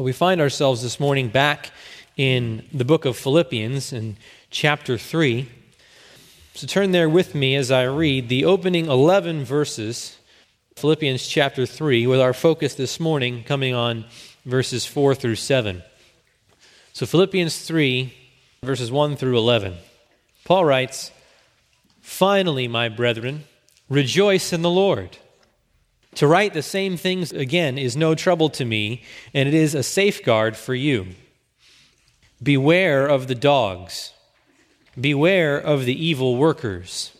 We find ourselves this morning back in the book of Philippians in chapter 3. So turn there with me as I read the opening 11 verses, Philippians chapter 3, with our focus this morning coming on verses 4 through 7. So Philippians 3, verses 1 through 11. Paul writes, Finally, my brethren, rejoice in the Lord. To write the same things again is no trouble to me, and it is a safeguard for you. Beware of the dogs. Beware of the evil workers.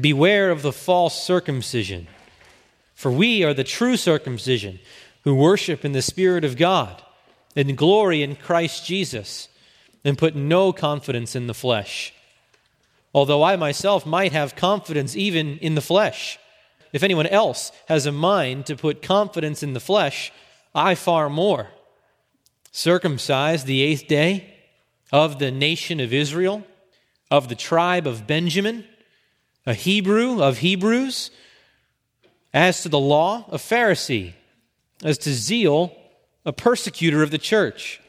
Beware of the false circumcision. For we are the true circumcision who worship in the Spirit of God and glory in Christ Jesus and put no confidence in the flesh. Although I myself might have confidence even in the flesh. If anyone else has a mind to put confidence in the flesh, I far more. Circumcised the eighth day of the nation of Israel, of the tribe of Benjamin, a Hebrew of Hebrews, as to the law, a Pharisee, as to zeal, a persecutor of the church,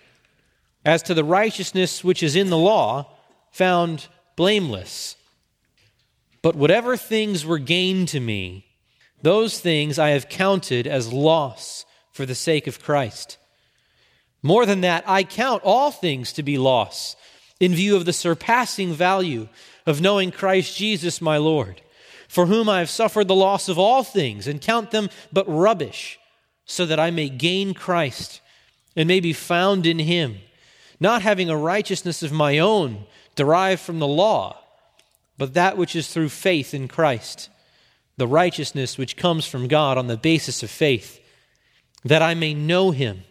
as to the righteousness which is in the law, found blameless. But whatever things were gained to me, those things I have counted as loss for the sake of Christ. More than that, I count all things to be loss in view of the surpassing value of knowing Christ Jesus my Lord, for whom I have suffered the loss of all things and count them but rubbish, so that I may gain Christ and may be found in him, not having a righteousness of my own derived from the law, but that which is through faith in Christ the righteousness which comes from God on the basis of faith, that I may know him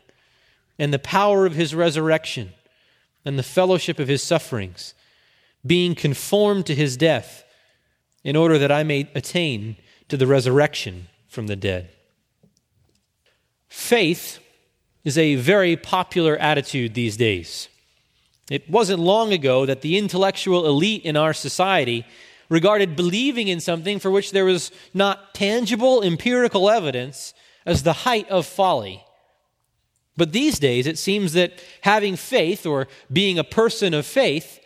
and the power of his resurrection and the fellowship of his sufferings, being conformed to his death, in order that I may attain to the resurrection from the dead. Faith is a very popular attitude these days. It wasn't long ago that the intellectual elite in our society regarded believing in something for which there was not tangible empirical evidence as the height of folly. But these days, it seems that having faith or being a person of faith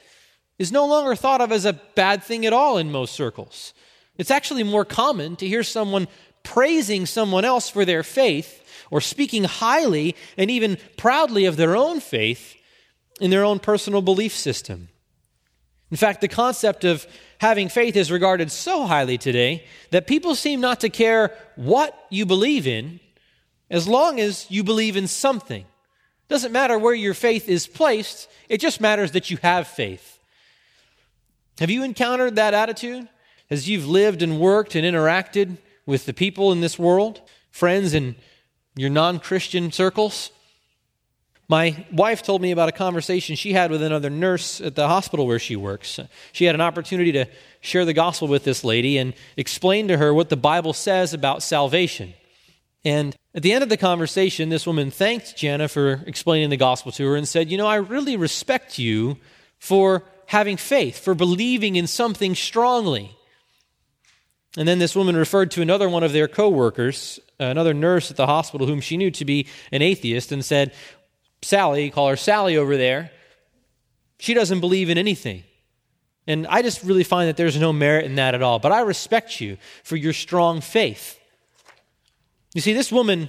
is no longer thought of as a bad thing at all in most circles. It's actually more common to hear someone praising someone else for their faith or speaking highly and even proudly of their own faith in their own personal belief system. In fact, the concept of having faith is regarded so highly today that people seem not to care what you believe in as long as you believe in something. It doesn't matter where your faith is placed, it just matters that you have faith. Have you encountered that attitude as you've lived and worked and interacted with the people in this world, friends in your non Christian circles? My wife told me about a conversation she had with another nurse at the hospital where she works. She had an opportunity to share the gospel with this lady and explain to her what the Bible says about salvation. And at the end of the conversation, this woman thanked Jana for explaining the gospel to her and said, You know, I really respect you for having faith, for believing in something strongly. And then this woman referred to another one of their coworkers, another nurse at the hospital whom she knew to be an atheist, and said, Sally, call her Sally over there, she doesn't believe in anything. And I just really find that there's no merit in that at all. But I respect you for your strong faith. You see, this woman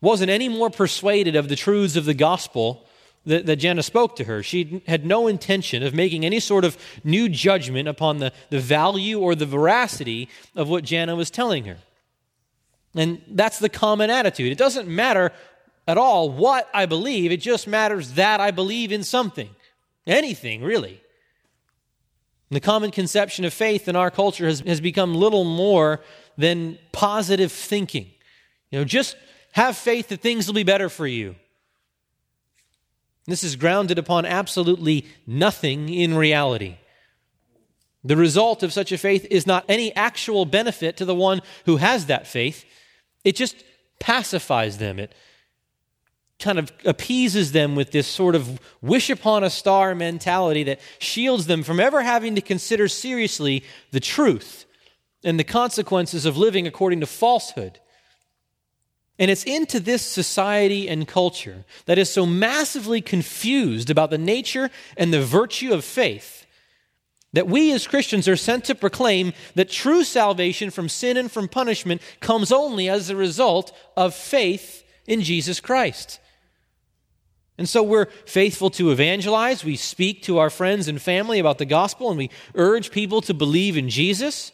wasn't any more persuaded of the truths of the gospel that, that Jana spoke to her. She had no intention of making any sort of new judgment upon the, the value or the veracity of what Jana was telling her. And that's the common attitude. It doesn't matter at all what I believe. It just matters that I believe in something, anything really. The common conception of faith in our culture has, has become little more than positive thinking. You know, just have faith that things will be better for you. This is grounded upon absolutely nothing in reality. The result of such a faith is not any actual benefit to the one who has that faith, it just pacifies them. It kind of appeases them with this sort of wish upon a star mentality that shields them from ever having to consider seriously the truth and the consequences of living according to falsehood. And it's into this society and culture that is so massively confused about the nature and the virtue of faith that we as Christians are sent to proclaim that true salvation from sin and from punishment comes only as a result of faith in Jesus Christ. And so we're faithful to evangelize. We speak to our friends and family about the gospel and we urge people to believe in Jesus.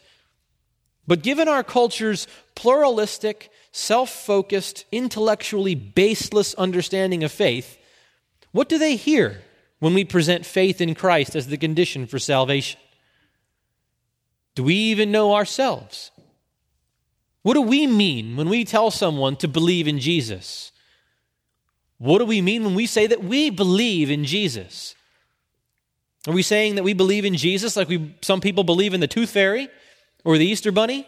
But given our culture's pluralistic, self focused, intellectually baseless understanding of faith, what do they hear when we present faith in Christ as the condition for salvation? Do we even know ourselves? What do we mean when we tell someone to believe in Jesus? What do we mean when we say that we believe in Jesus? Are we saying that we believe in Jesus like we, some people believe in the tooth fairy or the Easter bunny?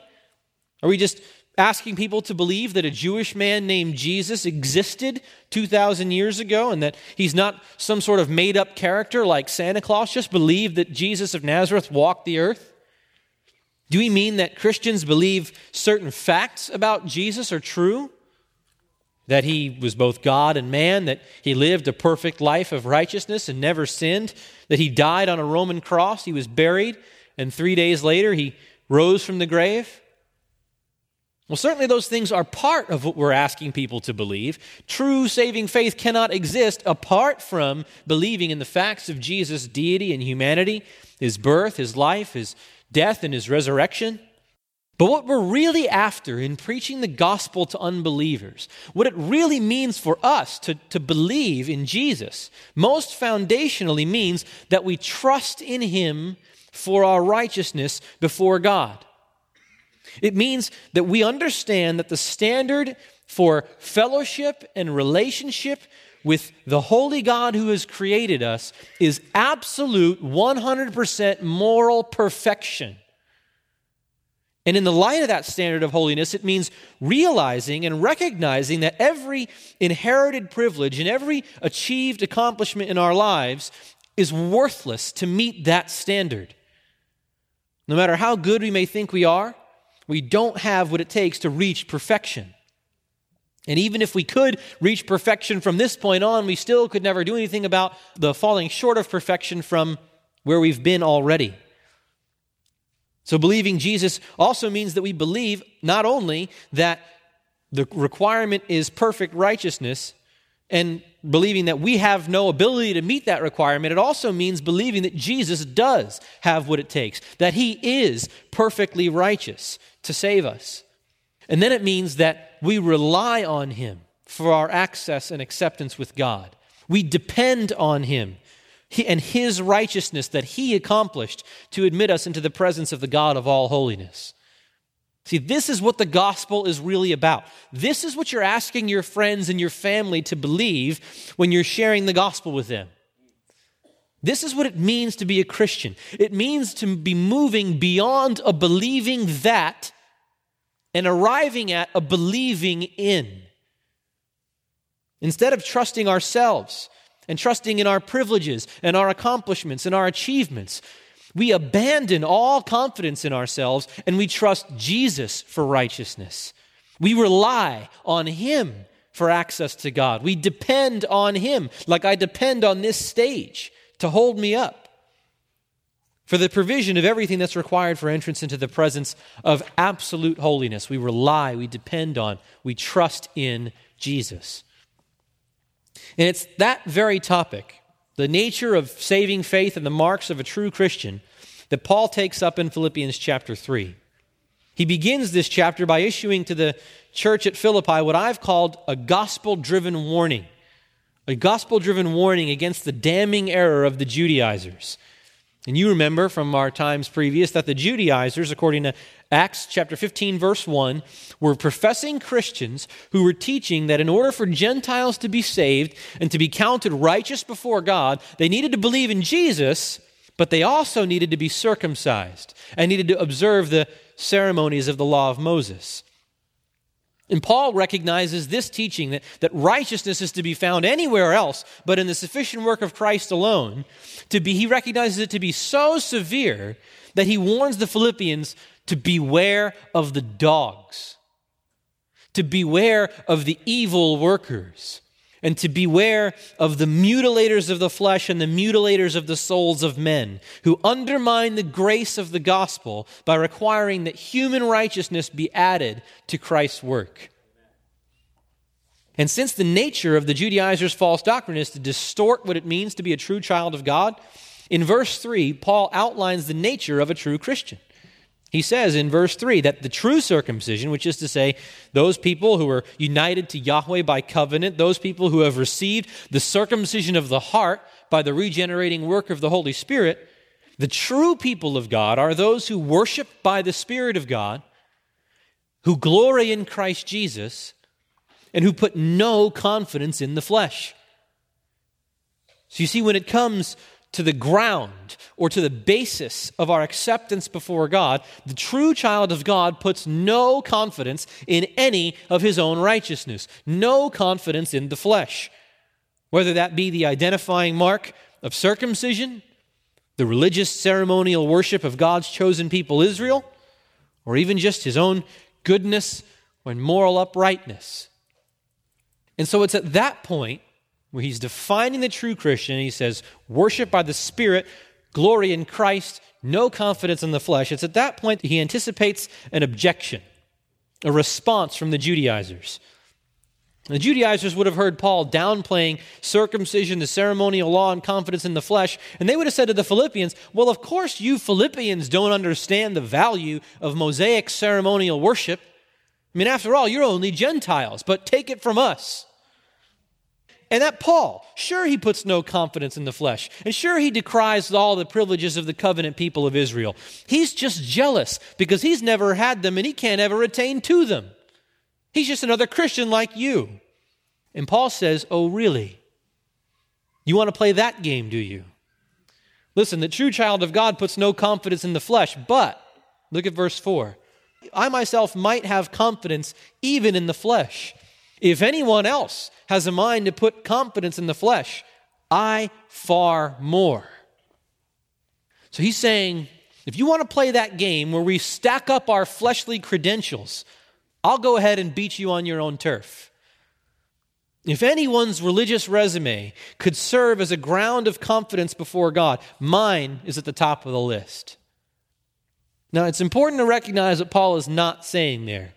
Are we just asking people to believe that a Jewish man named Jesus existed 2,000 years ago and that he's not some sort of made up character like Santa Claus. Just believe that Jesus of Nazareth walked the earth. Do we mean that Christians believe certain facts about Jesus are true? That he was both God and man, that he lived a perfect life of righteousness and never sinned, that he died on a Roman cross, he was buried, and three days later he rose from the grave? Well, certainly those things are part of what we're asking people to believe. True saving faith cannot exist apart from believing in the facts of Jesus' deity and humanity, his birth, his life, his death, and his resurrection. But what we're really after in preaching the gospel to unbelievers, what it really means for us to, to believe in Jesus, most foundationally means that we trust in him for our righteousness before God. It means that we understand that the standard for fellowship and relationship with the holy God who has created us is absolute 100% moral perfection. And in the light of that standard of holiness, it means realizing and recognizing that every inherited privilege and every achieved accomplishment in our lives is worthless to meet that standard. No matter how good we may think we are, we don't have what it takes to reach perfection. And even if we could reach perfection from this point on, we still could never do anything about the falling short of perfection from where we've been already. So, believing Jesus also means that we believe not only that the requirement is perfect righteousness, and believing that we have no ability to meet that requirement, it also means believing that Jesus does have what it takes, that he is perfectly righteous to save us. And then it means that we rely on him for our access and acceptance with God. We depend on him and his righteousness that he accomplished to admit us into the presence of the God of all holiness. See, this is what the gospel is really about. This is what you're asking your friends and your family to believe when you're sharing the gospel with them. This is what it means to be a Christian. It means to be moving beyond a believing that and arriving at a believing in. Instead of trusting ourselves and trusting in our privileges and our accomplishments and our achievements, we abandon all confidence in ourselves and we trust Jesus for righteousness. We rely on Him for access to God. We depend on Him, like I depend on this stage to hold me up. For the provision of everything that's required for entrance into the presence of absolute holiness, we rely, we depend on, we trust in Jesus. And it's that very topic the nature of saving faith and the marks of a true Christian that Paul takes up in Philippians chapter 3. He begins this chapter by issuing to the church at Philippi what I've called a gospel driven warning, a gospel driven warning against the damning error of the Judaizers. And you remember from our times previous that the Judaizers, according to Acts chapter 15, verse 1, were professing Christians who were teaching that in order for Gentiles to be saved and to be counted righteous before God, they needed to believe in Jesus, but they also needed to be circumcised and needed to observe the ceremonies of the law of Moses. And Paul recognizes this teaching that, that righteousness is to be found anywhere else but in the sufficient work of Christ alone. To be, he recognizes it to be so severe that he warns the Philippians to beware of the dogs to beware of the evil workers and to beware of the mutilators of the flesh and the mutilators of the souls of men, who undermine the grace of the gospel by requiring that human righteousness be added to Christ's work. And since the nature of the Judaizers' false doctrine is to distort what it means to be a true child of God, in verse 3, Paul outlines the nature of a true Christian. He says in verse 3 that the true circumcision, which is to say, those people who are united to Yahweh by covenant, those people who have received the circumcision of the heart by the regenerating work of the Holy Spirit, the true people of God are those who worship by the Spirit of God, who glory in Christ Jesus, and who put no confidence in the flesh. So you see, when it comes to the ground or to the basis of our acceptance before God, the true child of God puts no confidence in any of his own righteousness, no confidence in the flesh. Whether that be the identifying mark of circumcision, the religious ceremonial worship of God's chosen people Israel, or even just his own goodness and moral uprightness. And so it's at that point where he's defining the true Christian. He says, worship by the Spirit, glory in Christ, no confidence in the flesh. It's at that point that he anticipates an objection, a response from the Judaizers. The Judaizers would have heard Paul downplaying circumcision, the ceremonial law, and confidence in the flesh, and they would have said to the Philippians, Well, of course, you Philippians don't understand the value of Mosaic ceremonial worship. I mean, after all, you're only Gentiles, but take it from us. And that Paul, sure, he puts no confidence in the flesh. And sure, he decries all the privileges of the covenant people of Israel. He's just jealous because he's never had them and he can't ever attain to them. He's just another Christian like you. And Paul says, Oh, really? You want to play that game, do you? Listen, the true child of God puts no confidence in the flesh, but look at verse 4. I myself might have confidence even in the flesh. If anyone else has a mind to put confidence in the flesh, I far more. So he's saying, if you want to play that game where we stack up our fleshly credentials, I'll go ahead and beat you on your own turf. If anyone's religious resume could serve as a ground of confidence before God, mine is at the top of the list. Now, it's important to recognize what Paul is not saying there.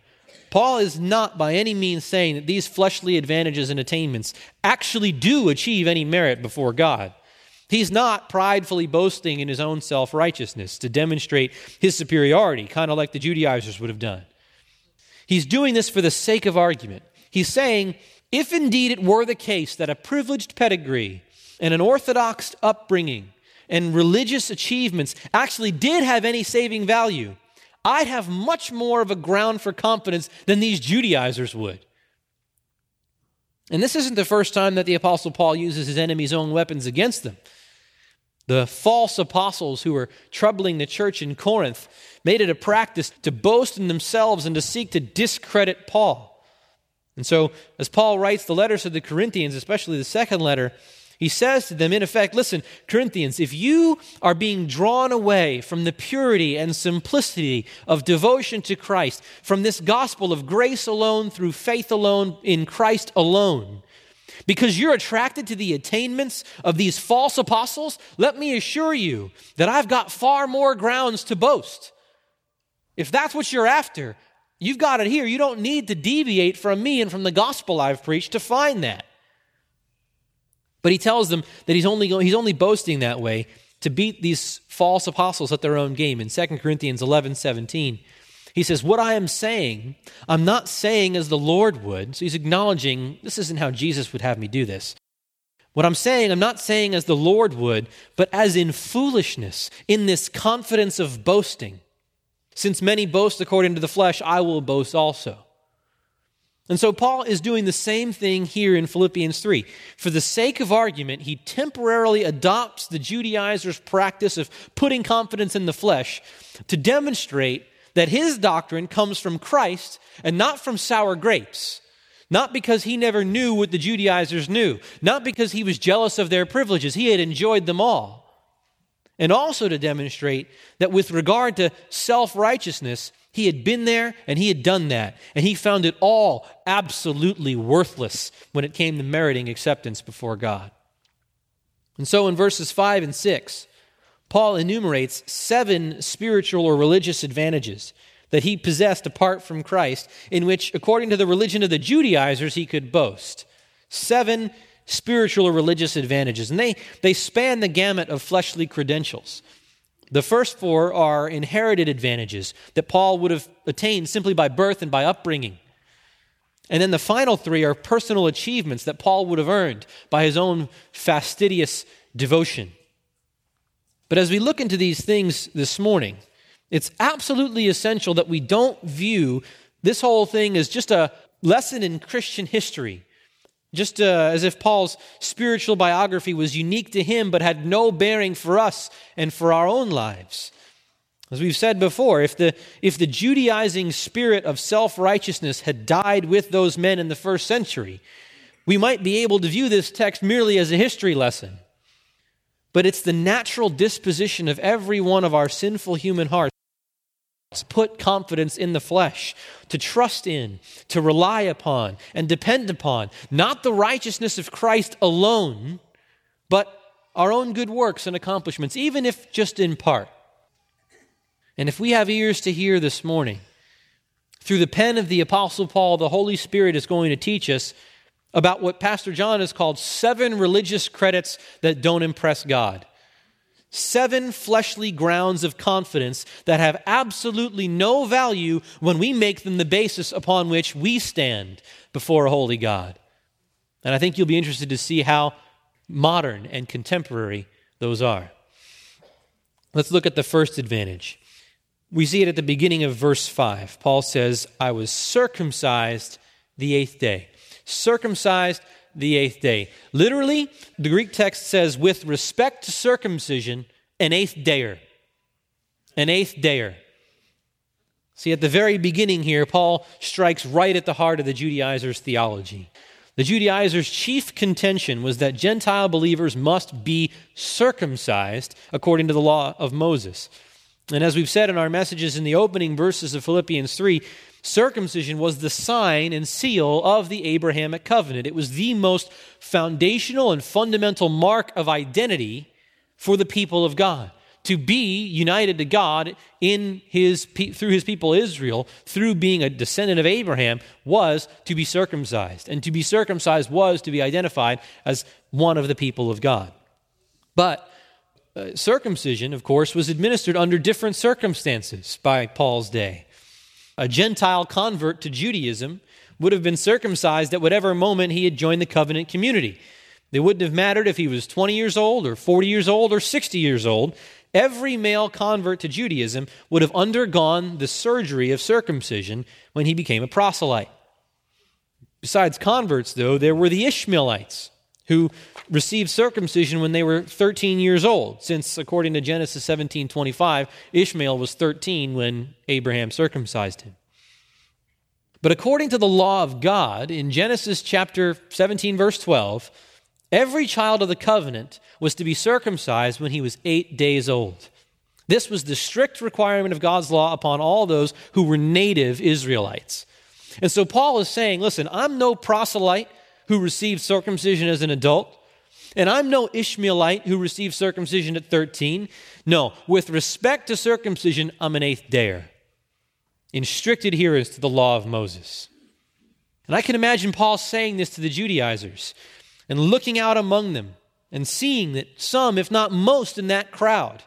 Paul is not by any means saying that these fleshly advantages and attainments actually do achieve any merit before God. He's not pridefully boasting in his own self righteousness to demonstrate his superiority, kind of like the Judaizers would have done. He's doing this for the sake of argument. He's saying, if indeed it were the case that a privileged pedigree and an orthodox upbringing and religious achievements actually did have any saving value, I'd have much more of a ground for confidence than these Judaizers would. And this isn't the first time that the Apostle Paul uses his enemy's own weapons against them. The false apostles who were troubling the church in Corinth made it a practice to boast in themselves and to seek to discredit Paul. And so, as Paul writes the letters to the Corinthians, especially the second letter, he says to them, in effect, listen, Corinthians, if you are being drawn away from the purity and simplicity of devotion to Christ, from this gospel of grace alone, through faith alone, in Christ alone, because you're attracted to the attainments of these false apostles, let me assure you that I've got far more grounds to boast. If that's what you're after, you've got it here. You don't need to deviate from me and from the gospel I've preached to find that. But he tells them that he's only, he's only boasting that way to beat these false apostles at their own game. In 2 Corinthians 11 17, he says, What I am saying, I'm not saying as the Lord would. So he's acknowledging this isn't how Jesus would have me do this. What I'm saying, I'm not saying as the Lord would, but as in foolishness, in this confidence of boasting. Since many boast according to the flesh, I will boast also. And so Paul is doing the same thing here in Philippians 3. For the sake of argument, he temporarily adopts the Judaizers' practice of putting confidence in the flesh to demonstrate that his doctrine comes from Christ and not from sour grapes. Not because he never knew what the Judaizers knew, not because he was jealous of their privileges, he had enjoyed them all. And also to demonstrate that with regard to self righteousness, He had been there and he had done that, and he found it all absolutely worthless when it came to meriting acceptance before God. And so in verses 5 and 6, Paul enumerates seven spiritual or religious advantages that he possessed apart from Christ, in which, according to the religion of the Judaizers, he could boast. Seven spiritual or religious advantages. And they, they span the gamut of fleshly credentials. The first four are inherited advantages that Paul would have attained simply by birth and by upbringing. And then the final three are personal achievements that Paul would have earned by his own fastidious devotion. But as we look into these things this morning, it's absolutely essential that we don't view this whole thing as just a lesson in Christian history, just uh, as if Paul's spiritual biography was unique to him but had no bearing for us and for our own lives. As we've said before, if the, if the Judaizing spirit of self righteousness had died with those men in the first century, we might be able to view this text merely as a history lesson. But it's the natural disposition of every one of our sinful human hearts put confidence in the flesh, to trust in, to rely upon, and depend upon not the righteousness of Christ alone, but our own good works and accomplishments, even if just in part. And if we have ears to hear this morning, through the pen of the Apostle Paul, the Holy Spirit is going to teach us about what Pastor John has called seven religious credits that don't impress God. Seven fleshly grounds of confidence that have absolutely no value when we make them the basis upon which we stand before a holy God. And I think you'll be interested to see how modern and contemporary those are. Let's look at the first advantage. We see it at the beginning of verse 5. Paul says, I was circumcised the eighth day circumcised the eighth day. Literally, the Greek text says, with respect to circumcision, an eighth dayer. An eighth dayer. See, at the very beginning here, Paul strikes right at the heart of the Judaizers' theology. The Judaizers' chief contention was that Gentile believers must be circumcised according to the law of Moses. And as we've said in our messages in the opening verses of Philippians 3, Circumcision was the sign and seal of the Abrahamic covenant. It was the most foundational and fundamental mark of identity for the people of God. To be united to God in his, through his people Israel, through being a descendant of Abraham, was to be circumcised. And to be circumcised was to be identified as one of the people of God. But uh, circumcision, of course, was administered under different circumstances by Paul's day a Gentile convert to Judaism would have been circumcised at whatever moment he had joined the covenant community. It wouldn't have mattered if he was 20 years old or 40 years old or 60 years old. Every male convert to Judaism would have undergone the surgery of circumcision when he became a proselyte. Besides converts, though, there were the Ishmaelites who received circumcision when they were 13 years old, since according to Genesis 17:25, Ishmael was 13 when Abraham circumcised him. But according to the law of God, in Genesis chapter 17 verse 12, every child of the covenant was to be circumcised when he was 8 days old. This was the strict requirement of God's law upon all those who were native Israelites. And so Paul is saying, listen, I'm no proselyte who received circumcision as an adult. And I'm no Ishmaelite who received circumcision at 13. No, with respect to circumcision, I'm an eighth dayer, in strict adherence to the law of Moses. And I can imagine Paul saying this to the Judaizers and looking out among them and seeing that some, if not most, in that crowd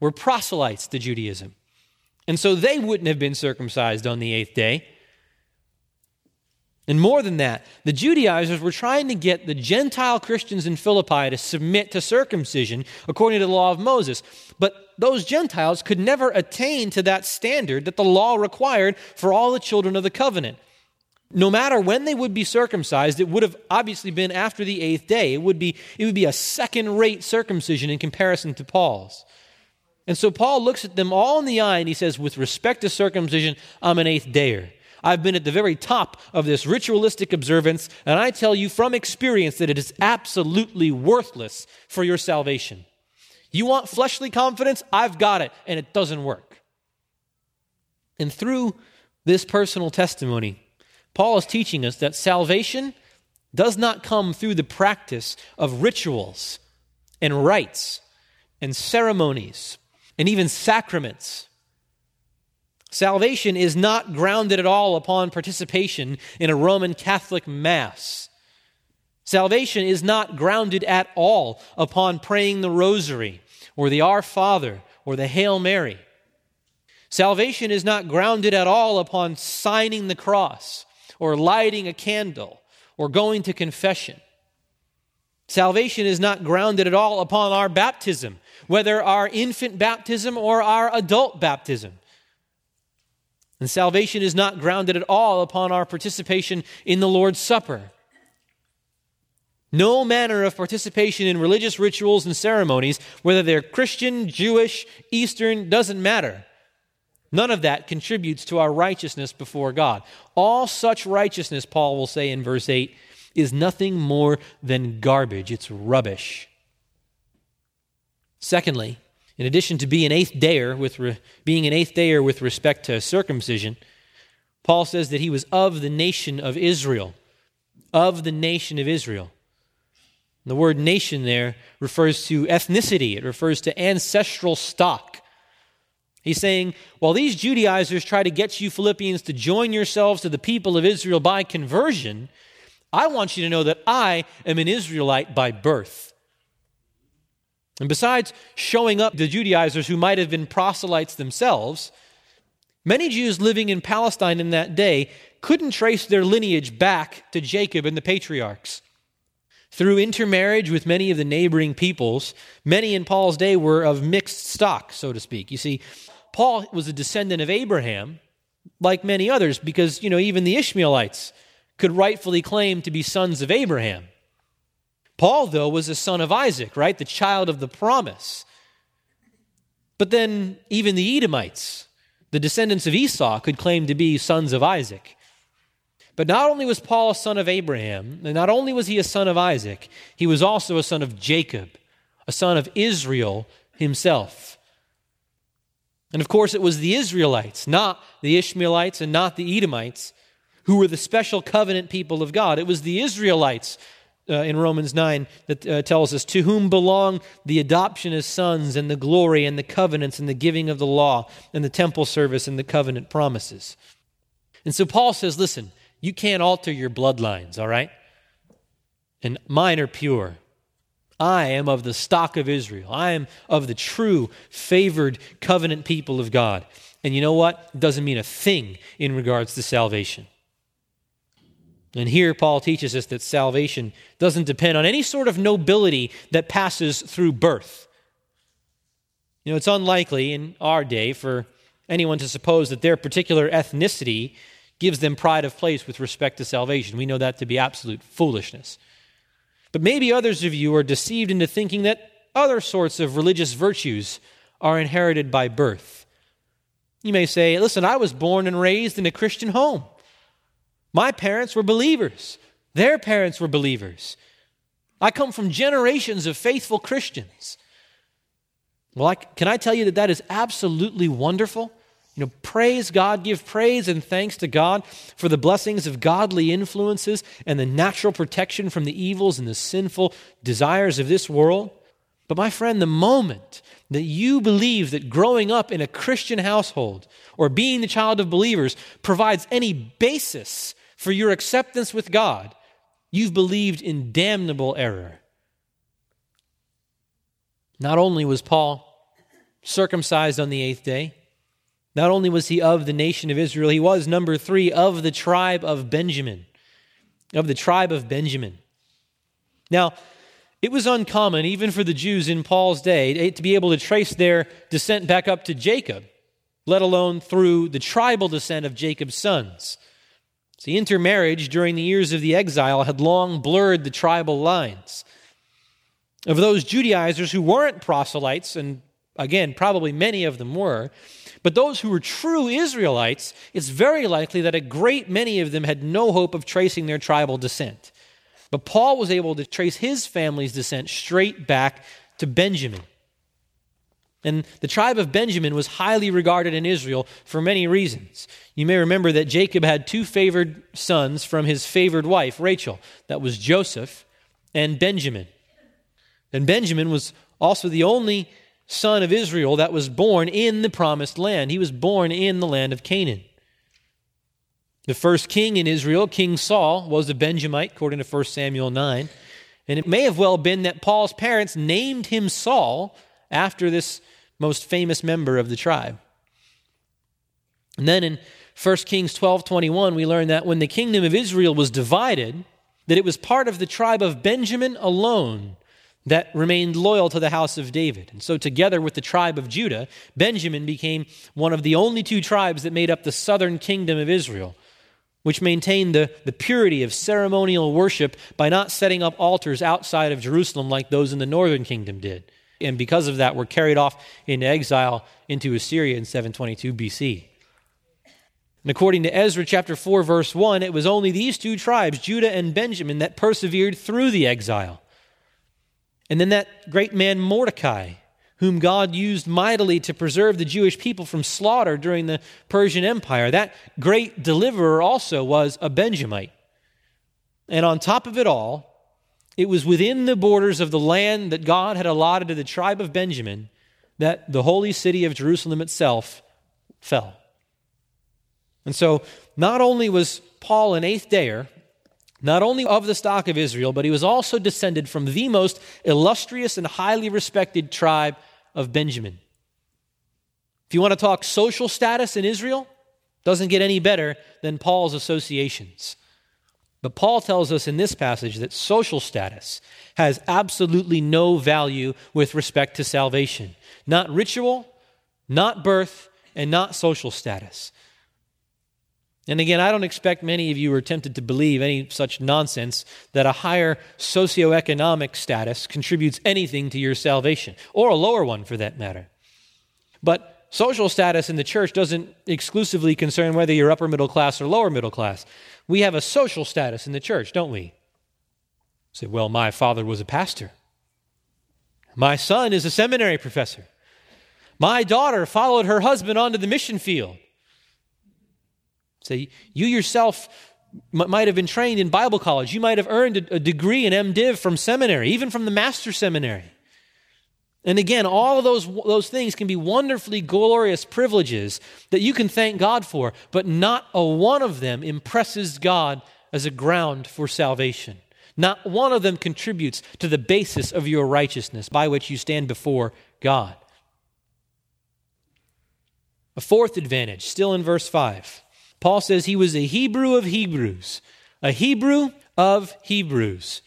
were proselytes to Judaism. And so they wouldn't have been circumcised on the eighth day. And more than that, the Judaizers were trying to get the Gentile Christians in Philippi to submit to circumcision according to the law of Moses. But those Gentiles could never attain to that standard that the law required for all the children of the covenant. No matter when they would be circumcised, it would have obviously been after the eighth day. It would be, it would be a second rate circumcision in comparison to Paul's. And so Paul looks at them all in the eye and he says, With respect to circumcision, I'm an eighth dayer. I've been at the very top of this ritualistic observance, and I tell you from experience that it is absolutely worthless for your salvation. You want fleshly confidence? I've got it, and it doesn't work. And through this personal testimony, Paul is teaching us that salvation does not come through the practice of rituals and rites and ceremonies and even sacraments. Salvation is not grounded at all upon participation in a Roman Catholic Mass. Salvation is not grounded at all upon praying the Rosary or the Our Father or the Hail Mary. Salvation is not grounded at all upon signing the cross or lighting a candle or going to confession. Salvation is not grounded at all upon our baptism, whether our infant baptism or our adult baptism. And salvation is not grounded at all upon our participation in the Lord's Supper. No manner of participation in religious rituals and ceremonies, whether they're Christian, Jewish, Eastern, doesn't matter. None of that contributes to our righteousness before God. All such righteousness, Paul will say in verse 8, is nothing more than garbage. It's rubbish. Secondly, in addition to being an eighth dayer with re, being an eighth dayer with respect to circumcision, Paul says that he was of the nation of Israel. Of the nation of Israel. The word nation there refers to ethnicity, it refers to ancestral stock. He's saying, while these Judaizers try to get you Philippians to join yourselves to the people of Israel by conversion, I want you to know that I am an Israelite by birth. And besides showing up the Judaizers who might have been proselytes themselves, many Jews living in Palestine in that day couldn't trace their lineage back to Jacob and the patriarchs. Through intermarriage with many of the neighboring peoples, many in Paul's day were of mixed stock, so to speak. You see, Paul was a descendant of Abraham, like many others, because, you know, even the Ishmaelites could rightfully claim to be sons of Abraham. Paul, though, was a son of Isaac, right? The child of the promise. But then even the Edomites, the descendants of Esau, could claim to be sons of Isaac. But not only was Paul a son of Abraham, and not only was he a son of Isaac, he was also a son of Jacob, a son of Israel himself. And of course, it was the Israelites, not the Ishmaelites and not the Edomites, who were the special covenant people of God. It was the Israelites uh, in Romans 9 that uh, tells us, to whom belong the adoption as sons and the glory and the covenants and the giving of the law and the temple service and the covenant promises. And so Paul says, listen, you can't alter your bloodlines, all right? And mine are pure. I am of the stock of Israel. I am of the true, favored covenant people of God. And you know what? It doesn't mean a thing in regards to salvation. And here Paul teaches us that salvation doesn't depend on any sort of nobility that passes through birth. You know, it's unlikely in our day for anyone to suppose that their particular ethnicity gives them pride of place with respect to salvation. We know that to be absolute foolishness. But maybe others of you are deceived into thinking that other sorts of religious virtues are inherited by birth. You may say, listen, I was born and raised in a Christian home. My parents were believers, their parents were believers. I come from generations of faithful Christians. Well, I, can I tell you that that is absolutely wonderful? You know, praise God, give praise and thanks to God for the blessings of godly influences and the natural protection from the evils and the sinful desires of this world. But my friend, the moment that you believe that growing up in a Christian household or being the child of believers provides any basis for your acceptance with God, you've believed in damnable error. Not only was Paul circumcised on the eighth day, not only was he of the nation of Israel, he was, number three, of the tribe of Benjamin. Of the tribe of Benjamin. Now, it was uncommon, even for the Jews in Paul's day, eh, to be able to trace their descent back up to Jacob, let alone through the tribal descent of Jacob's sons. See, intermarriage during the years of the exile had long blurred the tribal lines. Of those Judaizers who weren't proselytes, and again, probably many of them were, but those who were true Israelites, it's very likely that a great many of them had no hope of tracing their tribal descent. But Paul was able to trace his family's descent straight back to Benjamin. And the tribe of Benjamin was highly regarded in Israel for many reasons. You may remember that Jacob had two favored sons from his favored wife, Rachel. That was Joseph and Benjamin. And Benjamin was also the only son of Israel that was born in the promised land. He was born in the land of Canaan. The first king in Israel, King Saul, was a Benjamite, according to 1 Samuel 9. And it may have well been that Paul's parents named him Saul after this most famous member of the tribe. And then in 1 Kings 12 21, we learn that when the kingdom of Israel was divided, that it was part of the tribe of Benjamin alone that remained loyal to the house of David. And so, together with the tribe of Judah, Benjamin became one of the only two tribes that made up the southern kingdom of Israel, which maintained the, the purity of ceremonial worship by not setting up altars outside of Jerusalem like those in the northern kingdom did and because of that were carried off into exile into Assyria in 722 BC. And according to Ezra chapter 4 verse 1, it was only these two tribes, Judah and Benjamin, that persevered through the exile. And then that great man Mordecai, whom God used mightily to preserve the Jewish people from slaughter during the Persian Empire, that great deliverer also was a Benjamite. And on top of it all, it was within the borders of the land that God had allotted to the tribe of Benjamin that the holy city of Jerusalem itself fell. And so, not only was Paul an eighth dayer, not only of the stock of Israel, but he was also descended from the most illustrious and highly respected tribe of Benjamin. If you want to talk social status in Israel, doesn't get any better than Paul's associations. But Paul tells us in this passage that social status has absolutely no value with respect to salvation. Not ritual, not birth, and not social status. And again, I don't expect many of you are tempted to believe any such nonsense that a higher socioeconomic status contributes anything to your salvation, or a lower one for that matter. But social status in the church doesn't exclusively concern whether you're upper middle class or lower middle class we have a social status in the church, don't we? Say, well, my father was a pastor. My son is a seminary professor. My daughter followed her husband onto the mission field. Say, you yourself might have been trained in Bible college. You might have earned a degree in MDiv from seminary, even from the master seminary. And again, all of those, those things can be wonderfully glorious privileges that you can thank God for, but not a one of them impresses God as a ground for salvation. Not one of them contributes to the basis of your righteousness by which you stand before God. A fourth advantage, still in verse 5. Paul says he was a Hebrew of Hebrews, a Hebrew of Hebrews.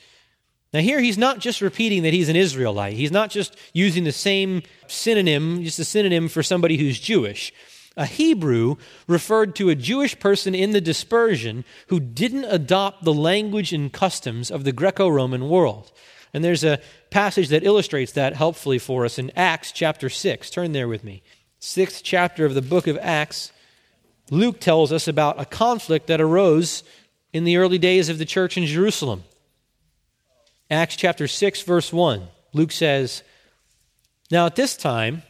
Now, here he's not just repeating that he's an Israelite. He's not just using the same synonym, just a synonym for somebody who's Jewish. A Hebrew referred to a Jewish person in the dispersion who didn't adopt the language and customs of the Greco Roman world. And there's a passage that illustrates that helpfully for us in Acts chapter 6. Turn there with me. Sixth chapter of the book of Acts. Luke tells us about a conflict that arose in the early days of the church in Jerusalem. Acts chapter 6, verse 1, Luke says, Now at this time,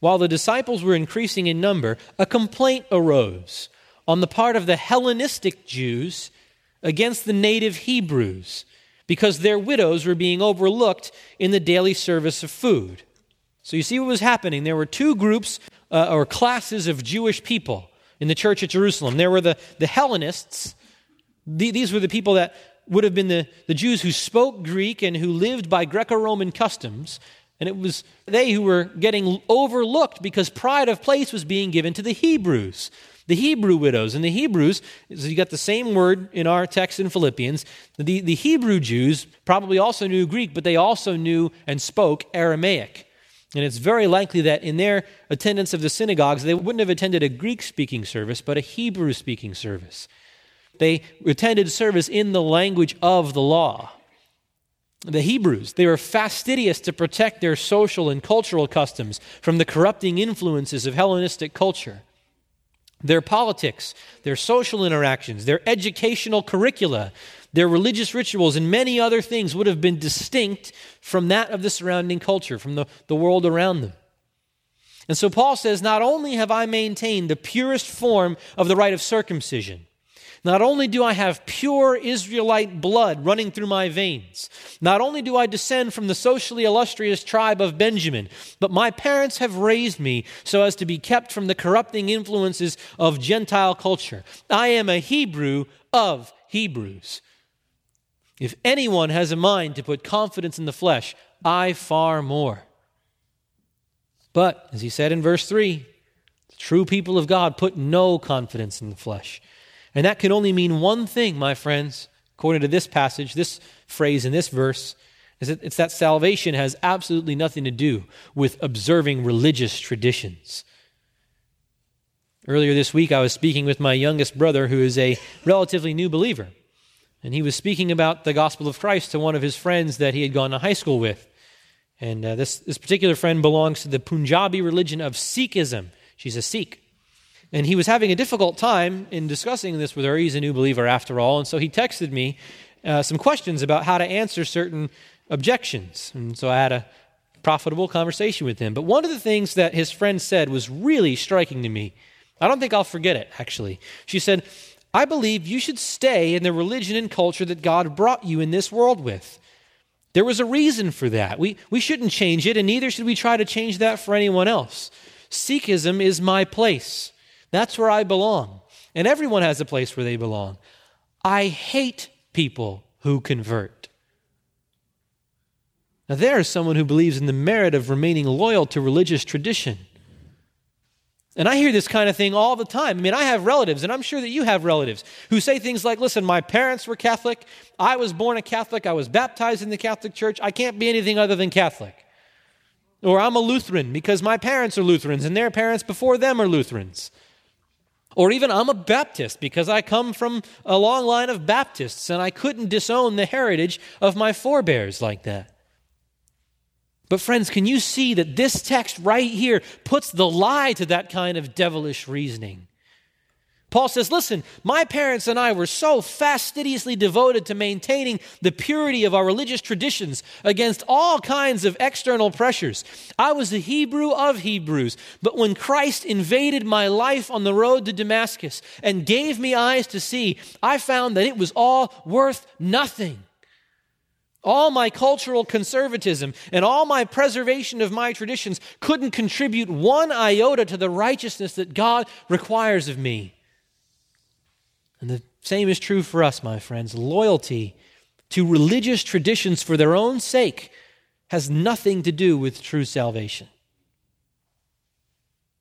while the disciples were increasing in number, a complaint arose on the part of the Hellenistic Jews against the native Hebrews because their widows were being overlooked in the daily service of food. So you see what was happening. There were two groups uh, or classes of Jewish people in the church at Jerusalem. There were the, the Hellenists. The, these were the people that would have been the, the Jews who spoke Greek and who lived by Greco Roman customs. And it was they who were getting overlooked because pride of place was being given to the Hebrews, the Hebrew widows. And the Hebrews, so you got the same word in our text in Philippians. The, the Hebrew Jews probably also knew Greek, but they also knew and spoke Aramaic. And it's very likely that in their attendance of the synagogues, they wouldn't have attended a Greek speaking service, but a Hebrew speaking service. They attended service in the language of the law. The Hebrews, they were fastidious to protect their social and cultural customs from the corrupting influences of Hellenistic culture. Their politics, their social interactions, their educational curricula, their religious rituals, and many other things would have been distinct from that of the surrounding culture, from the, the world around them. And so Paul says, Not only have I maintained the purest form of the rite of circumcision, not only do I have pure Israelite blood running through my veins, not only do I descend from the socially illustrious tribe of Benjamin, but my parents have raised me so as to be kept from the corrupting influences of Gentile culture. I am a Hebrew of Hebrews. If anyone has a mind to put confidence in the flesh, I far more. But, as he said in verse 3, the true people of God put no confidence in the flesh. And that can only mean one thing, my friends, according to this passage, this phrase in this verse, is that it's that salvation has absolutely nothing to do with observing religious traditions. Earlier this week, I was speaking with my youngest brother, who is a relatively new believer. And he was speaking about the gospel of Christ to one of his friends that he had gone to high school with. And uh, this, this particular friend belongs to the Punjabi religion of Sikhism. She's a Sikh. And he was having a difficult time in discussing this with her. He's a new believer after all. And so he texted me uh, some questions about how to answer certain objections. And so I had a profitable conversation with him. But one of the things that his friend said was really striking to me. I don't think I'll forget it, actually. She said, I believe you should stay in the religion and culture that God brought you in this world with. There was a reason for that. We, we shouldn't change it, and neither should we try to change that for anyone else. Sikhism is my place. That's where I belong. And everyone has a place where they belong. I hate people who convert. Now, there is someone who believes in the merit of remaining loyal to religious tradition. And I hear this kind of thing all the time. I mean, I have relatives, and I'm sure that you have relatives, who say things like, Listen, my parents were Catholic. I was born a Catholic. I was baptized in the Catholic Church. I can't be anything other than Catholic. Or I'm a Lutheran because my parents are Lutherans and their parents before them are Lutherans. Or even I'm a Baptist because I come from a long line of Baptists and I couldn't disown the heritage of my forebears like that. But, friends, can you see that this text right here puts the lie to that kind of devilish reasoning? Paul says, Listen, my parents and I were so fastidiously devoted to maintaining the purity of our religious traditions against all kinds of external pressures. I was a Hebrew of Hebrews, but when Christ invaded my life on the road to Damascus and gave me eyes to see, I found that it was all worth nothing. All my cultural conservatism and all my preservation of my traditions couldn't contribute one iota to the righteousness that God requires of me. And the same is true for us, my friends. Loyalty to religious traditions for their own sake has nothing to do with true salvation.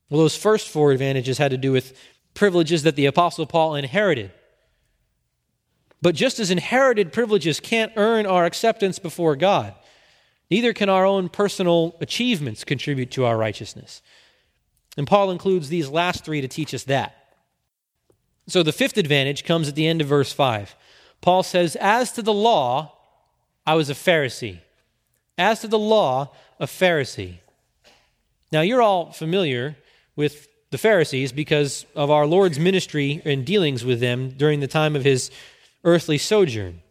Well, those first four advantages had to do with privileges that the Apostle Paul inherited. But just as inherited privileges can't earn our acceptance before God, neither can our own personal achievements contribute to our righteousness. And Paul includes these last three to teach us that. So the fifth advantage comes at the end of verse 5. Paul says, As to the law, I was a Pharisee. As to the law, a Pharisee. Now, you're all familiar with the Pharisees because of our Lord's ministry and dealings with them during the time of his earthly sojourn.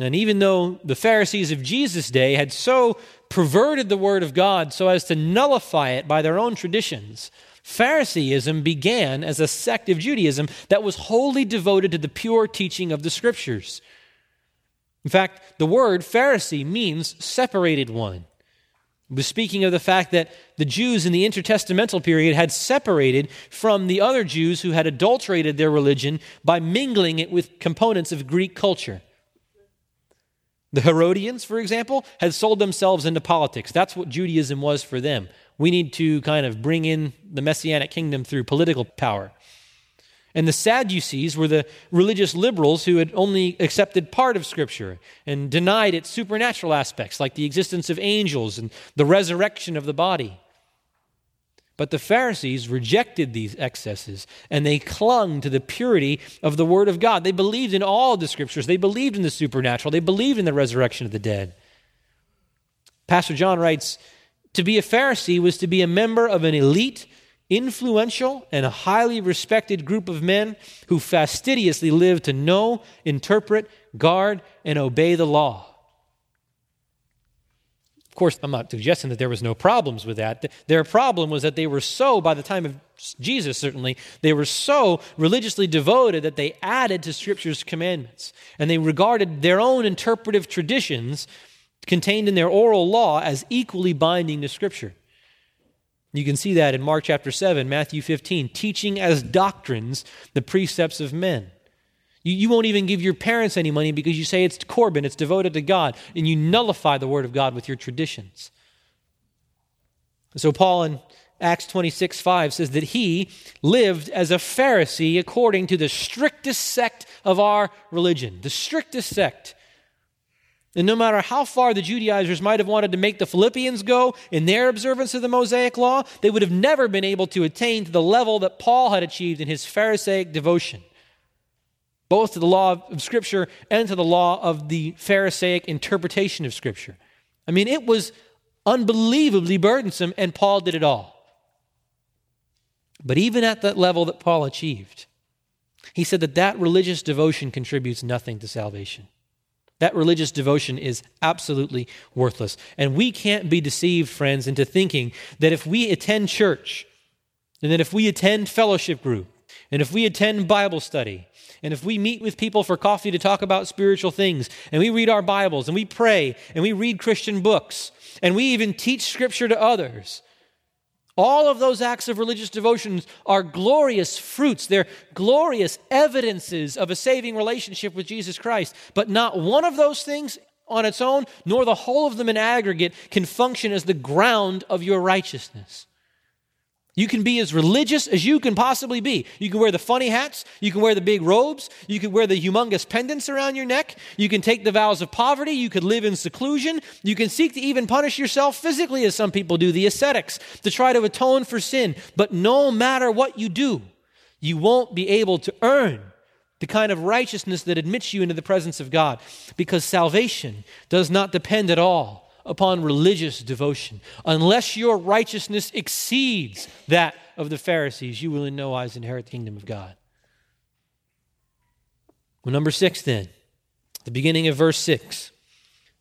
And even though the Pharisees of Jesus' day had so perverted the Word of God so as to nullify it by their own traditions, Phariseeism began as a sect of Judaism that was wholly devoted to the pure teaching of the Scriptures. In fact, the word Pharisee means separated one. Was speaking of the fact that the Jews in the intertestamental period had separated from the other Jews who had adulterated their religion by mingling it with components of Greek culture. The Herodians, for example, had sold themselves into politics. That's what Judaism was for them. We need to kind of bring in the messianic kingdom through political power. And the Sadducees were the religious liberals who had only accepted part of Scripture and denied its supernatural aspects, like the existence of angels and the resurrection of the body. But the Pharisees rejected these excesses and they clung to the purity of the Word of God. They believed in all the Scriptures, they believed in the supernatural, they believed in the resurrection of the dead. Pastor John writes To be a Pharisee was to be a member of an elite influential and a highly respected group of men who fastidiously lived to know, interpret, guard, and obey the law. Of course, I'm not suggesting that there was no problems with that. Their problem was that they were so, by the time of Jesus certainly, they were so religiously devoted that they added to Scripture's commandments. And they regarded their own interpretive traditions contained in their oral law as equally binding to Scripture. You can see that in Mark chapter 7, Matthew 15, teaching as doctrines the precepts of men. You, you won't even give your parents any money because you say it's Corban, it's devoted to God, and you nullify the Word of God with your traditions. So, Paul in Acts 26 5 says that he lived as a Pharisee according to the strictest sect of our religion, the strictest sect. And no matter how far the Judaizers might have wanted to make the Philippians go in their observance of the Mosaic law, they would have never been able to attain to the level that Paul had achieved in his Pharisaic devotion both to the law of Scripture and to the law of the Pharisaic interpretation of Scripture. I mean, it was unbelievably burdensome, and Paul did it all. But even at that level that Paul achieved, he said that that religious devotion contributes nothing to salvation. That religious devotion is absolutely worthless. And we can't be deceived, friends, into thinking that if we attend church, and that if we attend fellowship group, and if we attend Bible study, and if we meet with people for coffee to talk about spiritual things, and we read our Bibles, and we pray, and we read Christian books, and we even teach Scripture to others, all of those acts of religious devotions are glorious fruits. They're glorious evidences of a saving relationship with Jesus Christ. But not one of those things on its own, nor the whole of them in aggregate, can function as the ground of your righteousness. You can be as religious as you can possibly be. You can wear the funny hats. You can wear the big robes. You can wear the humongous pendants around your neck. You can take the vows of poverty. You could live in seclusion. You can seek to even punish yourself physically, as some people do, the ascetics, to try to atone for sin. But no matter what you do, you won't be able to earn the kind of righteousness that admits you into the presence of God because salvation does not depend at all upon religious devotion. Unless your righteousness exceeds that of the Pharisees, you will in no wise inherit the kingdom of God. Well, number six, then, the beginning of verse six,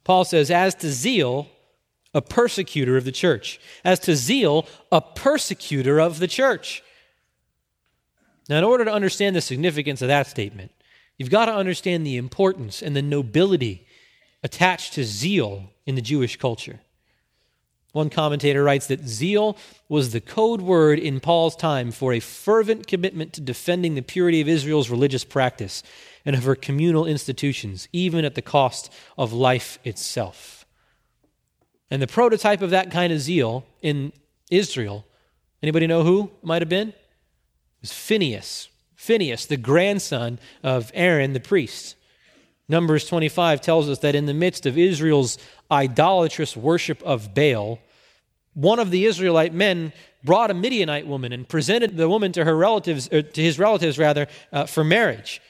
Paul says, As to zeal, a persecutor of the church. As to zeal, a persecutor of the church. Now, in order to understand the significance of that statement, you've got to understand the importance and the nobility attached to zeal in the Jewish culture. One commentator writes that zeal was the code word in Paul's time for a fervent commitment to defending the purity of Israel's religious practice and of her communal institutions, even at the cost of life itself. And the prototype of that kind of zeal in Israel, anybody know who might have been? It was Phineas. Phineas, the grandson of Aaron the priest. Numbers 25 tells us that in the midst of Israel's idolatrous worship of Baal, one of the Israelite men brought a Midianite woman and presented the woman to her relatives, to his relatives rather, uh, for marriage.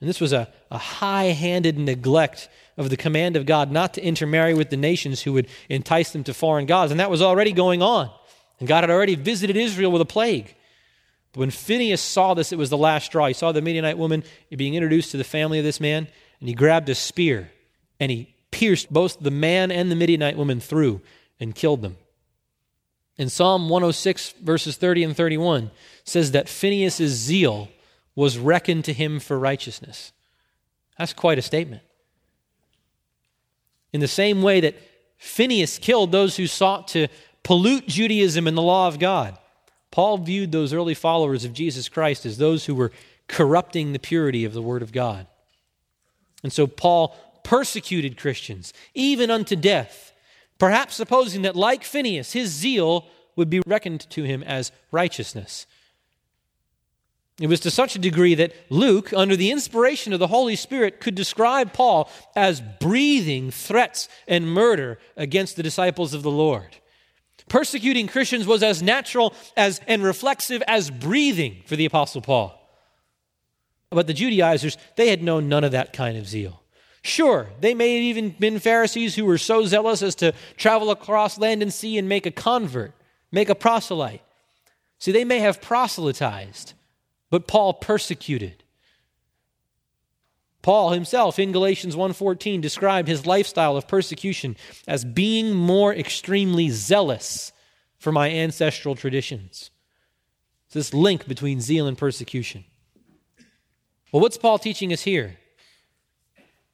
And this was a, a high handed neglect of the command of God not to intermarry with the nations who would entice them to foreign gods. And that was already going on. And God had already visited Israel with a plague. But when Phineas saw this, it was the last straw. He saw the Midianite woman being introduced to the family of this man and he grabbed a spear and he pierced both the man and the Midianite woman through and killed them. In Psalm 106, verses 30 and 31, says that Phineas's zeal was reckoned to him for righteousness. That's quite a statement. In the same way that Phineas killed those who sought to pollute Judaism and the law of God, Paul viewed those early followers of Jesus Christ as those who were corrupting the purity of the Word of God. And so Paul persecuted Christians, even unto death, perhaps supposing that, like Phineas, his zeal would be reckoned to him as righteousness. It was to such a degree that Luke, under the inspiration of the Holy Spirit, could describe Paul as breathing threats and murder against the disciples of the Lord. Persecuting Christians was as natural as and reflexive as breathing for the Apostle Paul. But the Judaizers, they had known none of that kind of zeal. Sure, they may have even been Pharisees who were so zealous as to travel across land and sea and make a convert, make a proselyte. See, they may have proselytized, but Paul persecuted. Paul himself in Galatians 1:14 described his lifestyle of persecution as being more extremely zealous for my ancestral traditions. It's this link between zeal and persecution. Well, what's Paul teaching us here?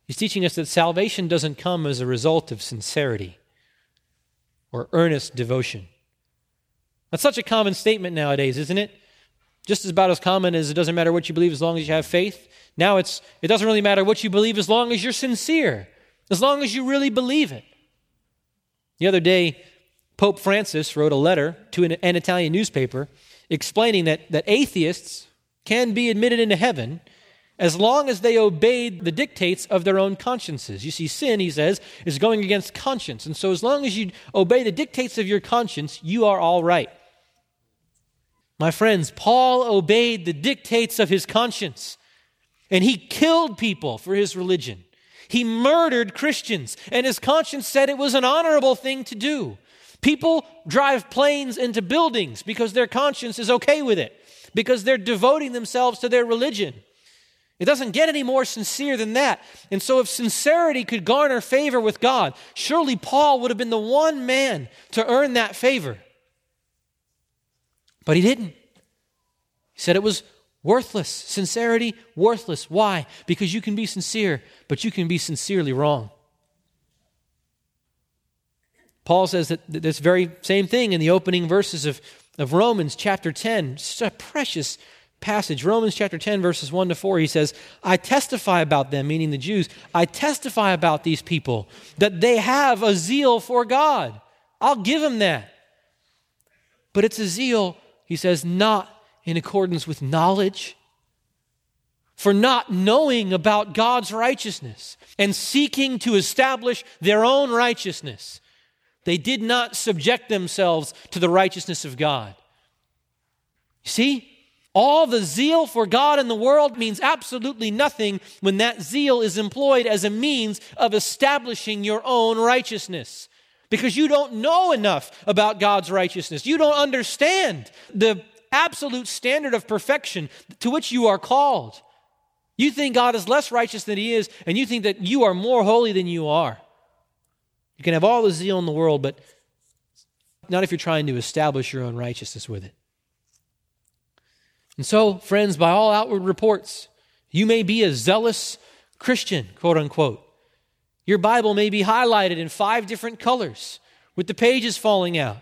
He's teaching us that salvation doesn't come as a result of sincerity or earnest devotion. That's such a common statement nowadays, isn't it? Just about as common as it doesn't matter what you believe as long as you have faith. Now it's it doesn't really matter what you believe as long as you're sincere, as long as you really believe it. The other day, Pope Francis wrote a letter to an, an Italian newspaper explaining that, that atheists can be admitted into heaven as long as they obeyed the dictates of their own consciences. You see, sin, he says, is going against conscience. And so, as long as you obey the dictates of your conscience, you are all right. My friends, Paul obeyed the dictates of his conscience, and he killed people for his religion. He murdered Christians, and his conscience said it was an honorable thing to do. People drive planes into buildings because their conscience is okay with it, because they're devoting themselves to their religion. It doesn't get any more sincere than that. And so, if sincerity could garner favor with God, surely Paul would have been the one man to earn that favor. But he didn't. He said it was worthless. Sincerity, worthless. Why? Because you can be sincere, but you can be sincerely wrong. Paul says that this very same thing in the opening verses of, of Romans chapter 10. Such a precious passage. Romans chapter 10, verses 1 to 4. He says, I testify about them, meaning the Jews. I testify about these people that they have a zeal for God. I'll give them that. But it's a zeal, he says, not in accordance with knowledge for not knowing about God's righteousness and seeking to establish their own righteousness. They did not subject themselves to the righteousness of God. You see, all the zeal for God in the world means absolutely nothing when that zeal is employed as a means of establishing your own righteousness. Because you don't know enough about God's righteousness. You don't understand the absolute standard of perfection to which you are called. You think God is less righteous than He is, and you think that you are more holy than you are. You can have all the zeal in the world, but not if you're trying to establish your own righteousness with it. And so, friends, by all outward reports, you may be a zealous Christian, quote unquote. Your Bible may be highlighted in five different colors with the pages falling out.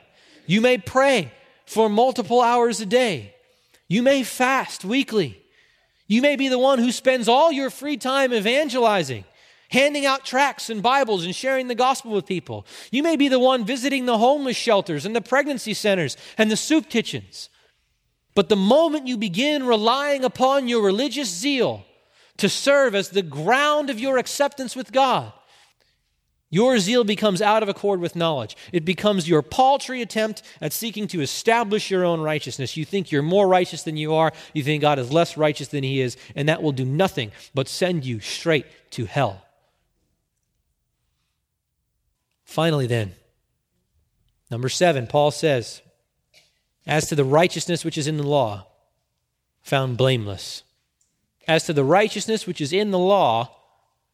You may pray for multiple hours a day. You may fast weekly. You may be the one who spends all your free time evangelizing handing out tracts and Bibles and sharing the gospel with people. You may be the one visiting the homeless shelters and the pregnancy centers and the soup kitchens. But the moment you begin relying upon your religious zeal to serve as the ground of your acceptance with God, your zeal becomes out of accord with knowledge. It becomes your paltry attempt at seeking to establish your own righteousness. You think you're more righteous than you are. You think God is less righteous than He is. And that will do nothing but send you straight to hell. Finally, then, number seven, Paul says, As to the righteousness which is in the law, found blameless. As to the righteousness which is in the law,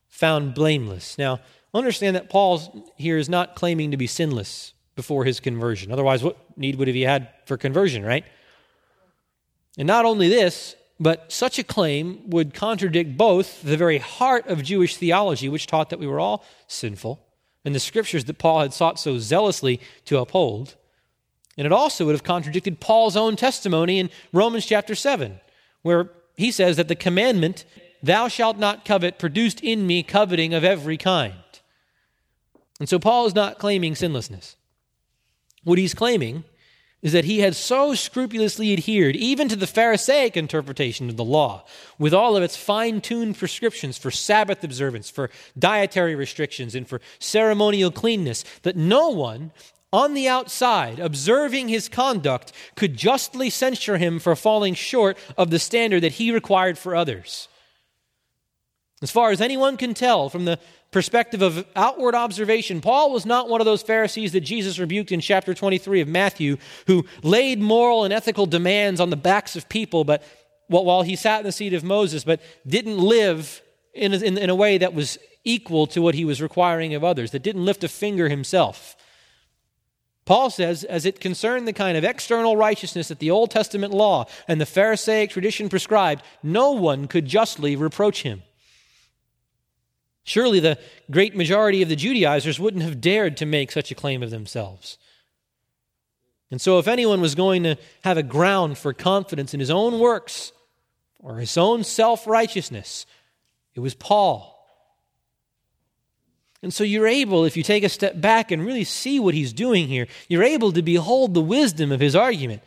found blameless. Now, understand that Paul here is not claiming to be sinless before his conversion. Otherwise, what need would he have he had for conversion, right? And not only this, but such a claim would contradict both the very heart of Jewish theology, which taught that we were all sinful, and the scriptures that Paul had sought so zealously to uphold. And it also would have contradicted Paul's own testimony in Romans chapter 7, where he says that the commandment, thou shalt not covet, produced in me coveting of every kind. And so Paul is not claiming sinlessness. What he's claiming is that he had so scrupulously adhered even to the Pharisaic interpretation of the law, with all of its fine tuned prescriptions for Sabbath observance, for dietary restrictions, and for ceremonial cleanness, that no one on the outside, observing his conduct, could justly censure him for falling short of the standard that he required for others. As far as anyone can tell from the perspective of outward observation, Paul was not one of those Pharisees that Jesus rebuked in chapter 23 of Matthew who laid moral and ethical demands on the backs of people but while he sat in the seat of Moses but didn't live in, in, in a way that was equal to what he was requiring of others, that didn't lift a finger himself. Paul says, as it concerned the kind of external righteousness that the Old Testament law and the Pharisaic tradition prescribed, no one could justly reproach him. Surely the great majority of the Judaizers wouldn't have dared to make such a claim of themselves. And so, if anyone was going to have a ground for confidence in his own works or his own self righteousness, it was Paul. And so you're able, if you take a step back and really see what he's doing here, you're able to behold the wisdom of his argument.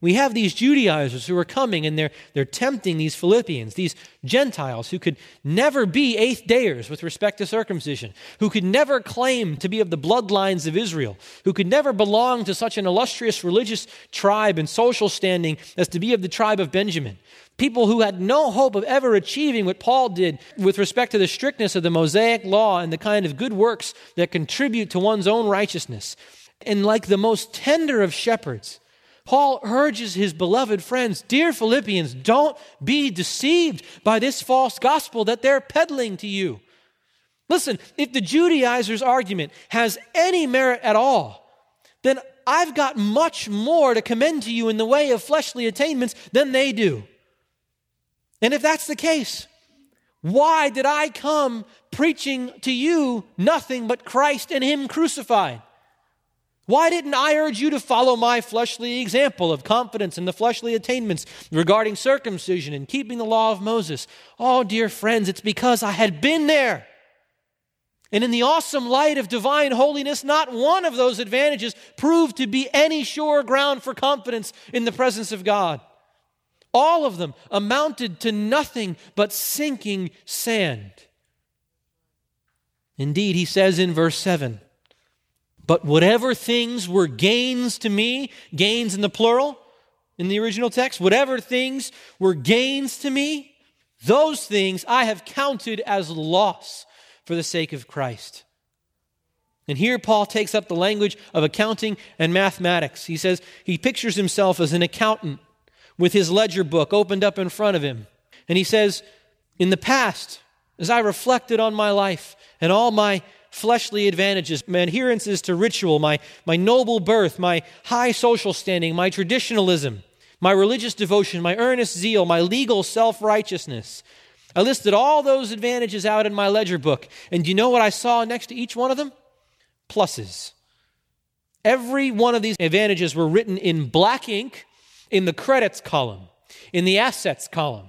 We have these Judaizers who are coming and they're, they're tempting these Philippians, these Gentiles who could never be eighth dayers with respect to circumcision, who could never claim to be of the bloodlines of Israel, who could never belong to such an illustrious religious tribe and social standing as to be of the tribe of Benjamin. People who had no hope of ever achieving what Paul did with respect to the strictness of the Mosaic law and the kind of good works that contribute to one's own righteousness. And like the most tender of shepherds, Paul urges his beloved friends, Dear Philippians, don't be deceived by this false gospel that they're peddling to you. Listen, if the Judaizers' argument has any merit at all, then I've got much more to commend to you in the way of fleshly attainments than they do. And if that's the case, why did I come preaching to you nothing but Christ and Him crucified? Why didn't I urge you to follow my fleshly example of confidence in the fleshly attainments regarding circumcision and keeping the law of Moses? Oh, dear friends, it's because I had been there. And in the awesome light of divine holiness, not one of those advantages proved to be any sure ground for confidence in the presence of God. All of them amounted to nothing but sinking sand. Indeed, he says in verse 7 but whatever things were gains to me, gains in the plural in the original text, whatever things were gains to me, those things I have counted as loss for the sake of Christ. And here Paul takes up the language of accounting and mathematics. He says he pictures himself as an accountant with his ledger book opened up in front of him. And he says, In the past, as I reflected on my life and all my fleshly advantages, my adherences to ritual, my, my noble birth, my high social standing, my traditionalism, my religious devotion, my earnest zeal, my legal self righteousness. I listed all those advantages out in my ledger book. And do you know what I saw next to each one of them? Pluses. Every one of these advantages were written in black ink in the credits column, in the assets column.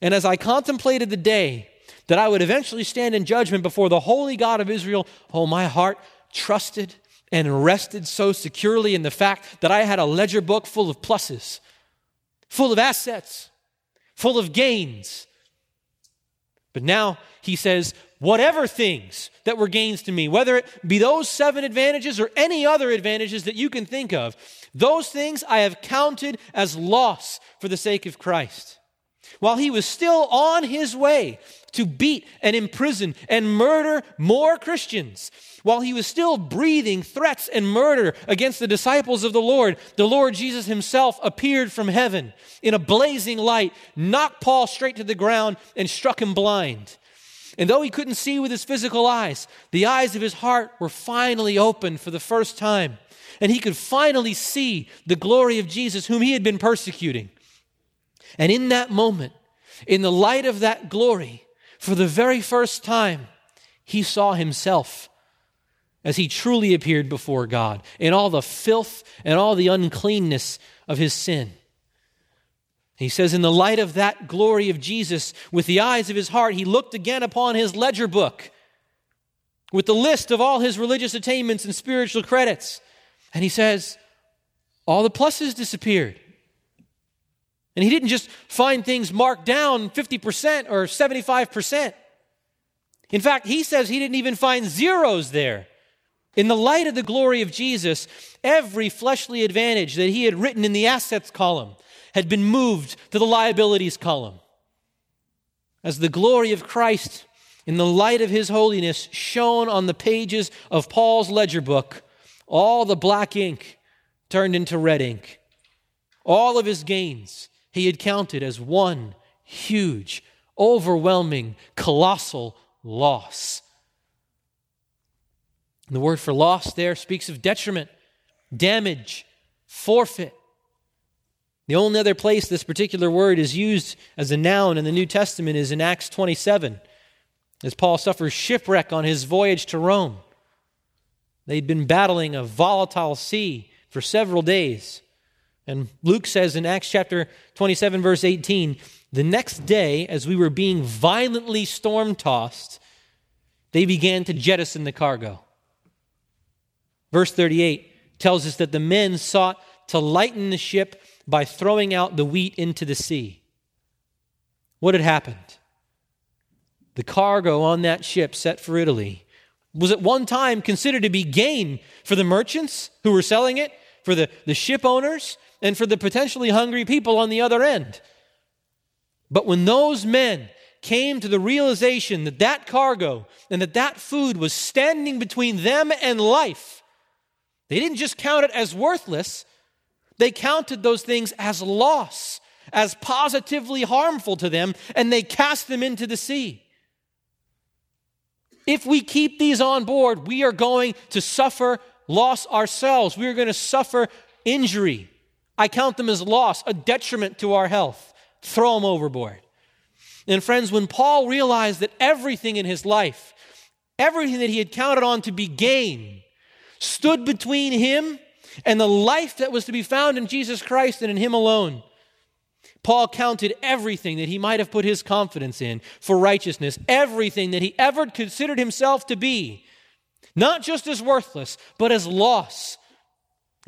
And as I contemplated the day that I would eventually stand in judgment before the holy God of Israel, oh, my heart trusted and rested so securely in the fact that I had a ledger book full of pluses, full of assets, full of gains. But now he says, whatever things that were gains to me, whether it be those seven advantages or any other advantages that you can think of, those things I have counted as loss for the sake of Christ. While he was still on his way to beat and imprison and murder more Christians. While he was still breathing threats and murder against the disciples of the Lord, the Lord Jesus himself appeared from heaven in a blazing light, knocked Paul straight to the ground, and struck him blind. And though he couldn't see with his physical eyes, the eyes of his heart were finally opened for the first time. And he could finally see the glory of Jesus, whom he had been persecuting. And in that moment, in the light of that glory, for the very first time, he saw himself as he truly appeared before God in all the filth and all the uncleanness of his sin. He says, In the light of that glory of Jesus, with the eyes of his heart, he looked again upon his ledger book with the list of all his religious attainments and spiritual credits. And he says, All the pluses disappeared. And he didn't just find things marked down 50% or 75%. In fact, he says he didn't even find zeros there. In the light of the glory of Jesus, every fleshly advantage that he had written in the assets column had been moved to the liabilities column. As the glory of Christ in the light of his holiness shone on the pages of Paul's ledger book, all the black ink turned into red ink. All of his gains he had counted as one huge, overwhelming, colossal loss. And the word for loss there speaks of detriment, damage, forfeit. The only other place this particular word is used as a noun in the New Testament is in Acts 27, as Paul suffers shipwreck on his voyage to Rome. They'd been battling a volatile sea for several days. And Luke says in Acts chapter 27, verse 18, the next day, as we were being violently storm tossed, they began to jettison the cargo. Verse 38 tells us that the men sought to lighten the ship by throwing out the wheat into the sea. What had happened? The cargo on that ship set for Italy was at one time considered to be gain for the merchants who were selling it, for the, the ship owners, and for the potentially hungry people on the other end. But when those men came to the realization that that cargo and that that food was standing between them and life, they didn't just count it as worthless, they counted those things as loss, as positively harmful to them, and they cast them into the sea. If we keep these on board, we are going to suffer loss ourselves. We are going to suffer injury. I count them as loss, a detriment to our health. Throw them overboard. And friends, when Paul realized that everything in his life, everything that he had counted on to be gain, stood between him and the life that was to be found in Jesus Christ and in Him alone. Paul counted everything that he might have put his confidence in for righteousness, everything that he ever considered himself to be, not just as worthless, but as loss.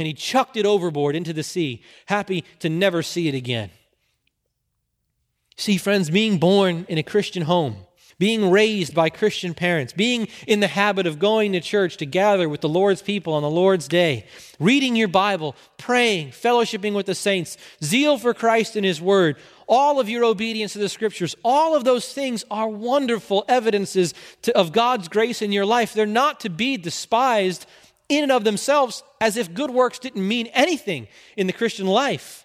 And he chucked it overboard into the sea, happy to never see it again. See, friends, being born in a Christian home, being raised by Christian parents, being in the habit of going to church to gather with the Lord's people on the Lord's day, reading your Bible, praying, fellowshipping with the saints, zeal for Christ and His Word, all of your obedience to the Scriptures, all of those things are wonderful evidences to, of God's grace in your life. They're not to be despised in and of themselves as if good works didn't mean anything in the Christian life.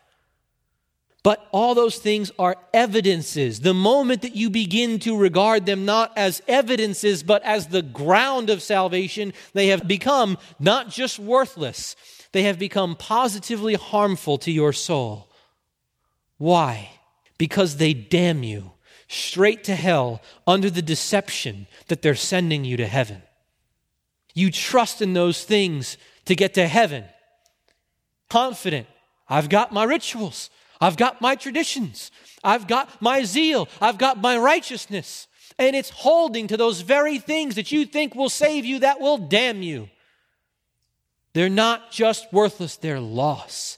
But all those things are evidences. The moment that you begin to regard them not as evidences, but as the ground of salvation, they have become not just worthless, they have become positively harmful to your soul. Why? Because they damn you straight to hell under the deception that they're sending you to heaven. You trust in those things to get to heaven. Confident, I've got my rituals. I've got my traditions. I've got my zeal. I've got my righteousness. And it's holding to those very things that you think will save you that will damn you. They're not just worthless, they're loss.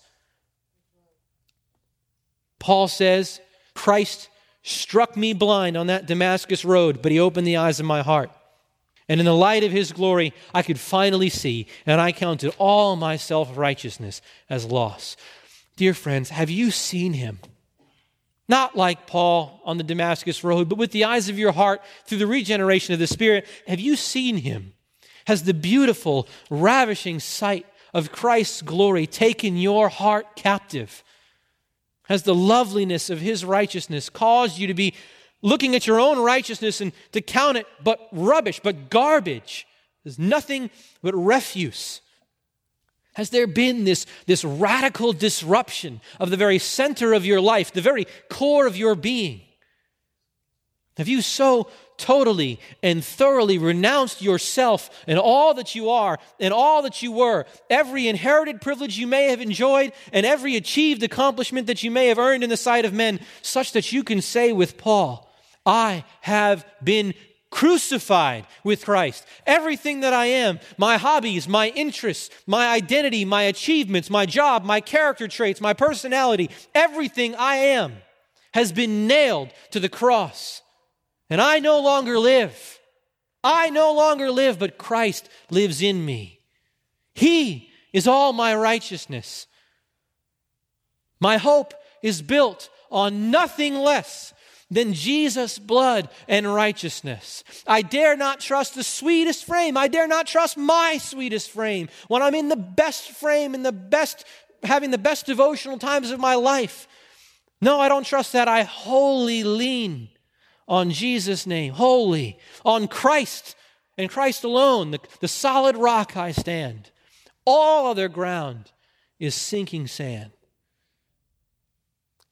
Paul says, Christ struck me blind on that Damascus road, but he opened the eyes of my heart. And in the light of his glory, I could finally see, and I counted all my self righteousness as loss. Dear friends, have you seen him? Not like Paul on the Damascus Road, but with the eyes of your heart through the regeneration of the Spirit. Have you seen him? Has the beautiful, ravishing sight of Christ's glory taken your heart captive? Has the loveliness of his righteousness caused you to be looking at your own righteousness and to count it but rubbish, but garbage? There's nothing but refuse. Has there been this, this radical disruption of the very center of your life, the very core of your being? Have you so totally and thoroughly renounced yourself and all that you are and all that you were, every inherited privilege you may have enjoyed, and every achieved accomplishment that you may have earned in the sight of men, such that you can say with Paul, I have been crucified with Christ. Everything that I am, my hobbies, my interests, my identity, my achievements, my job, my character traits, my personality, everything I am has been nailed to the cross. And I no longer live. I no longer live, but Christ lives in me. He is all my righteousness. My hope is built on nothing less than Jesus' blood and righteousness. I dare not trust the sweetest frame. I dare not trust my sweetest frame when I'm in the best frame, in the best, having the best devotional times of my life. No, I don't trust that. I wholly lean on Jesus' name, holy, on Christ and Christ alone, the, the solid rock I stand. All other ground is sinking sand.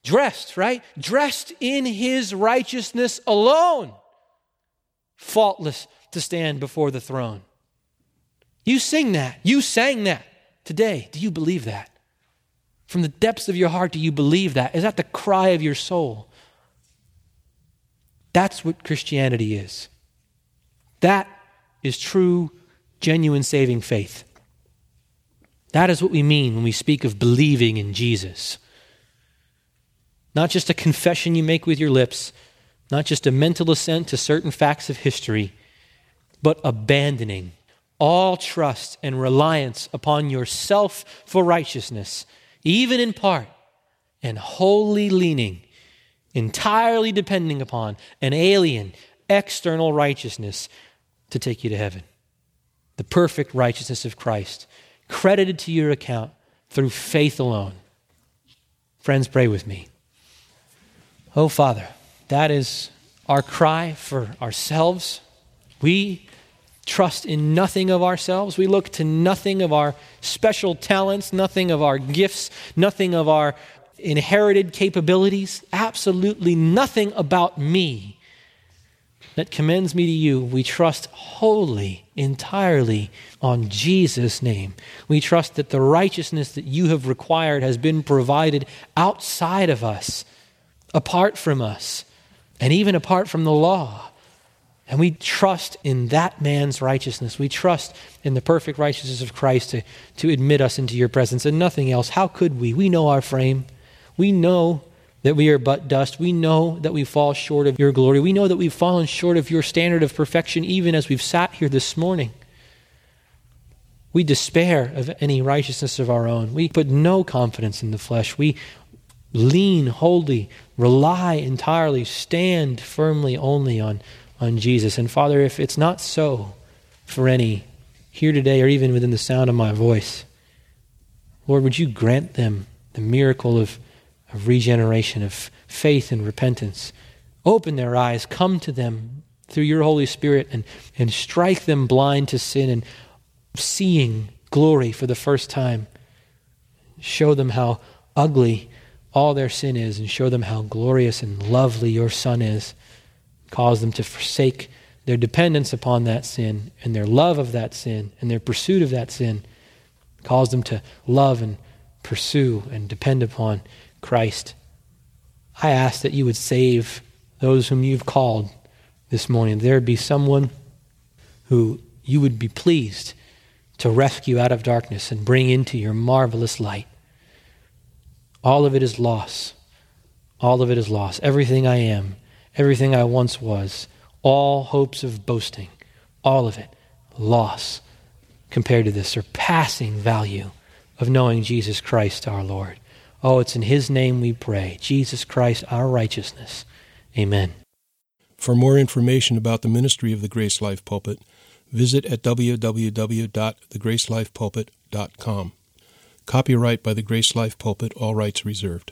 Dressed, right? Dressed in his righteousness alone, faultless to stand before the throne. You sing that. You sang that today. Do you believe that? From the depths of your heart, do you believe that? Is that the cry of your soul? That's what Christianity is. That is true, genuine saving faith. That is what we mean when we speak of believing in Jesus. Not just a confession you make with your lips, not just a mental assent to certain facts of history, but abandoning all trust and reliance upon yourself for righteousness, even in part, and wholly leaning, entirely depending upon an alien, external righteousness to take you to heaven. The perfect righteousness of Christ, credited to your account through faith alone. Friends, pray with me. Oh, Father, that is our cry for ourselves. We trust in nothing of ourselves. We look to nothing of our special talents, nothing of our gifts, nothing of our inherited capabilities, absolutely nothing about me that commends me to you. We trust wholly, entirely on Jesus' name. We trust that the righteousness that you have required has been provided outside of us, apart from us, and even apart from the law. And we trust in that man's righteousness. We trust in the perfect righteousness of Christ to, to admit us into your presence and nothing else. How could we? We know our frame. We know that we are but dust. We know that we fall short of your glory. We know that we've fallen short of your standard of perfection even as we've sat here this morning. We despair of any righteousness of our own. We put no confidence in the flesh. We lean wholly, rely entirely, stand firmly only on on Jesus. And Father, if it's not so for any here today or even within the sound of my voice, Lord, would you grant them the miracle of, of regeneration, of faith and repentance? Open their eyes, come to them through your Holy Spirit, and, and strike them blind to sin and seeing glory for the first time. Show them how ugly all their sin is, and show them how glorious and lovely your Son is cause them to forsake their dependence upon that sin and their love of that sin and their pursuit of that sin, cause them to love and pursue and depend upon Christ. I ask that you would save those whom you've called this morning. There be someone who you would be pleased to rescue out of darkness and bring into your marvelous light. All of it is loss. All of it is loss. Everything I am everything I once was, all hopes of boasting, all of it, loss compared to the surpassing value of knowing Jesus Christ our Lord. Oh, it's in His name we pray. Jesus Christ, our righteousness. Amen. For more information about the ministry of the Grace Life Pulpit, visit at www.thegracelifepulpit.com. Copyright by the Grace Life Pulpit, all rights reserved.